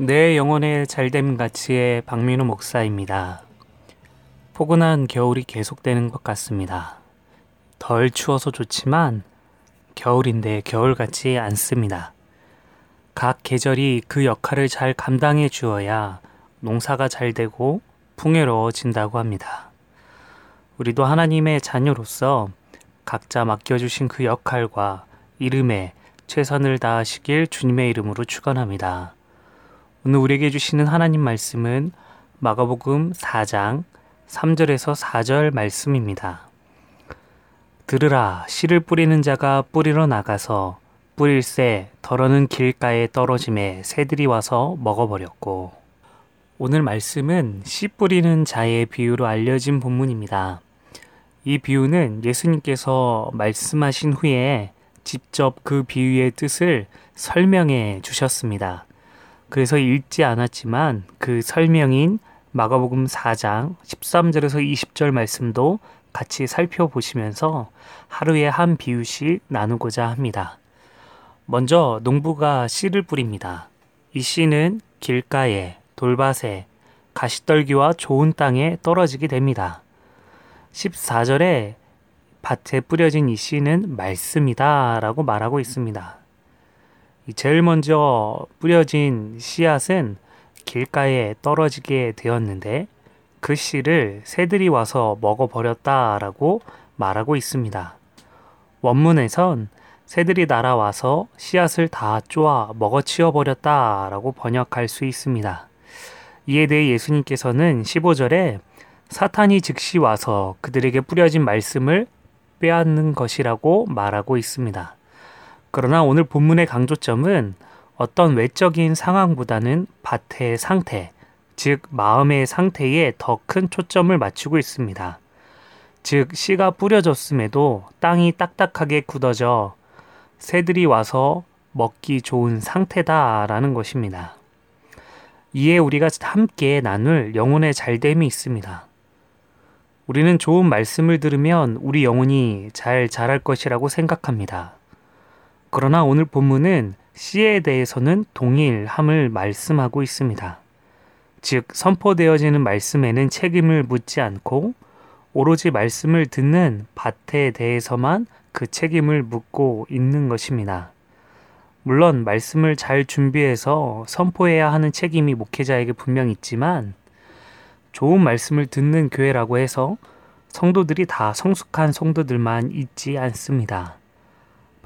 내 영혼의 잘됨 가치의 박민우 목사입니다. 포근한 겨울이 계속되는 것 같습니다. 덜 추워서 좋지만 겨울인데 겨울 같지 않습니다. 각 계절이 그 역할을 잘 감당해 주어야 농사가 잘 되고 풍요로워진다고 합니다. 우리도 하나님의 자녀로서 각자 맡겨주신 그 역할과 이름에 최선을 다하시길 주님의 이름으로 축원합니다. 오늘 우리에게 주시는 하나님 말씀은 마가복음 4장 3절에서 4절 말씀입니다. 들으라 씨를 뿌리는 자가 뿌리러 나가서 뿌릴새 덜어는 길가에 떨어짐에 새들이 와서 먹어버렸고 오늘 말씀은 씨 뿌리는 자의 비유로 알려진 본문입니다. 이 비유는 예수님께서 말씀하신 후에 직접 그 비유의 뜻을 설명해 주셨습니다. 그래서 읽지 않았지만 그 설명인 마가복음 4장 13절에서 20절 말씀도 같이 살펴보시면서 하루에 한 비유씩 나누고자 합니다. 먼저 농부가 씨를 뿌립니다. 이 씨는 길가에, 돌밭에, 가시떨기와 좋은 땅에 떨어지게 됩니다. 14절에 밭에 뿌려진 이 씨는 말씀이다 라고 말하고 있습니다. 제일 먼저 뿌려진 씨앗은 길가에 떨어지게 되었는데 그 씨를 새들이 와서 먹어버렸다라고 말하고 있습니다. 원문에선 새들이 날아와서 씨앗을 다 쪼아 먹어치워 버렸다라고 번역할 수 있습니다. 이에 대해 예수님께서는 15절에 사탄이 즉시 와서 그들에게 뿌려진 말씀을 빼앗는 것이라고 말하고 있습니다. 그러나 오늘 본문의 강조점은 어떤 외적인 상황보다는 밭의 상태, 즉 마음의 상태에 더 큰 초점을 맞추고 있습니다. 즉 씨가 뿌려졌음에도 땅이 딱딱하게 굳어져 새들이 와서 먹기 좋은 상태다라는 것입니다. 이에 우리가 함께 나눌 영혼의 잘됨이 있습니다. 우리는 좋은 말씀을 들으면 우리 영혼이 잘 자랄 것이라고 생각합니다. 그러나 오늘 본문은 씨에 대해서는 동일함을 말씀하고 있습니다. 즉, 선포되어지는 말씀에는 책임을 묻지 않고 오로지 말씀을 듣는 밭에 대해서만 그 책임을 묻고 있는 것입니다. 물론 말씀을 잘 준비해서 선포해야 하는 책임이 목회자에게 분명 있지만 좋은 말씀을 듣는 교회라고 해서 성도들이 다 성숙한 성도들만 있지 않습니다.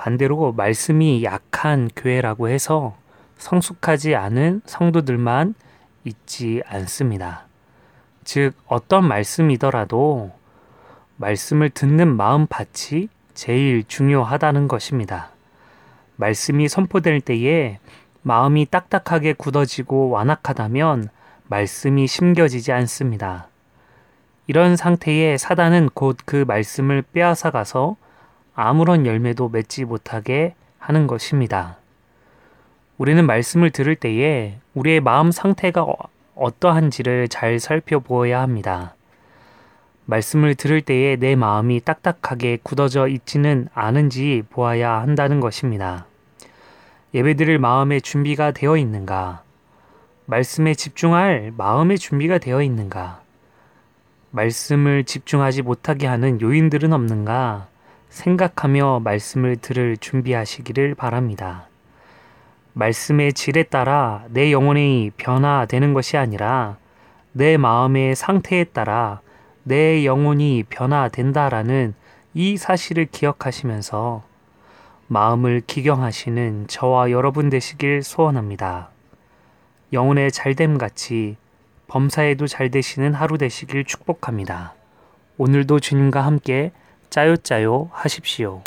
반대로 말씀이 약한 교회라고 해서 성숙하지 않은 성도들만 있지 않습니다. 즉, 어떤 말씀이더라도 말씀을 듣는 마음 밭이 제일 중요하다는 것입니다. 말씀이 선포될 때에 마음이 딱딱하게 굳어지고 완악하다면 말씀이 심겨지지 않습니다. 이런 상태에 사단은 곧 그 말씀을 빼앗아 가서 아무런 열매도 맺지 못하게 하는 것입니다. 우리는 말씀을 들을 때에 우리의 마음 상태가 어, 어떠한지를 잘 살펴보아야 합니다. 말씀을 들을 때에 내 마음이 딱딱하게 굳어져 있지는 않은지 보아야 한다는 것입니다. 예배드릴 마음의 준비가 되어 있는가? 말씀에 집중할 마음의 준비가 되어 있는가? 말씀을 집중하지 못하게 하는 요인들은 없는가? 생각하며 말씀을 들을 준비하시기를 바랍니다. 말씀의 질에 따라 내 영혼이 변화되는 것이 아니라 내 마음의 상태에 따라 내 영혼이 변화된다라는 이 사실을 기억하시면서 마음을 기경하시는 저와 여러분 되시길 소원합니다. 영혼의 잘됨 같이 범사에도 잘 되시는 하루 되시길 축복합니다. 오늘도 주님과 함께 짜요짜요 하십시오.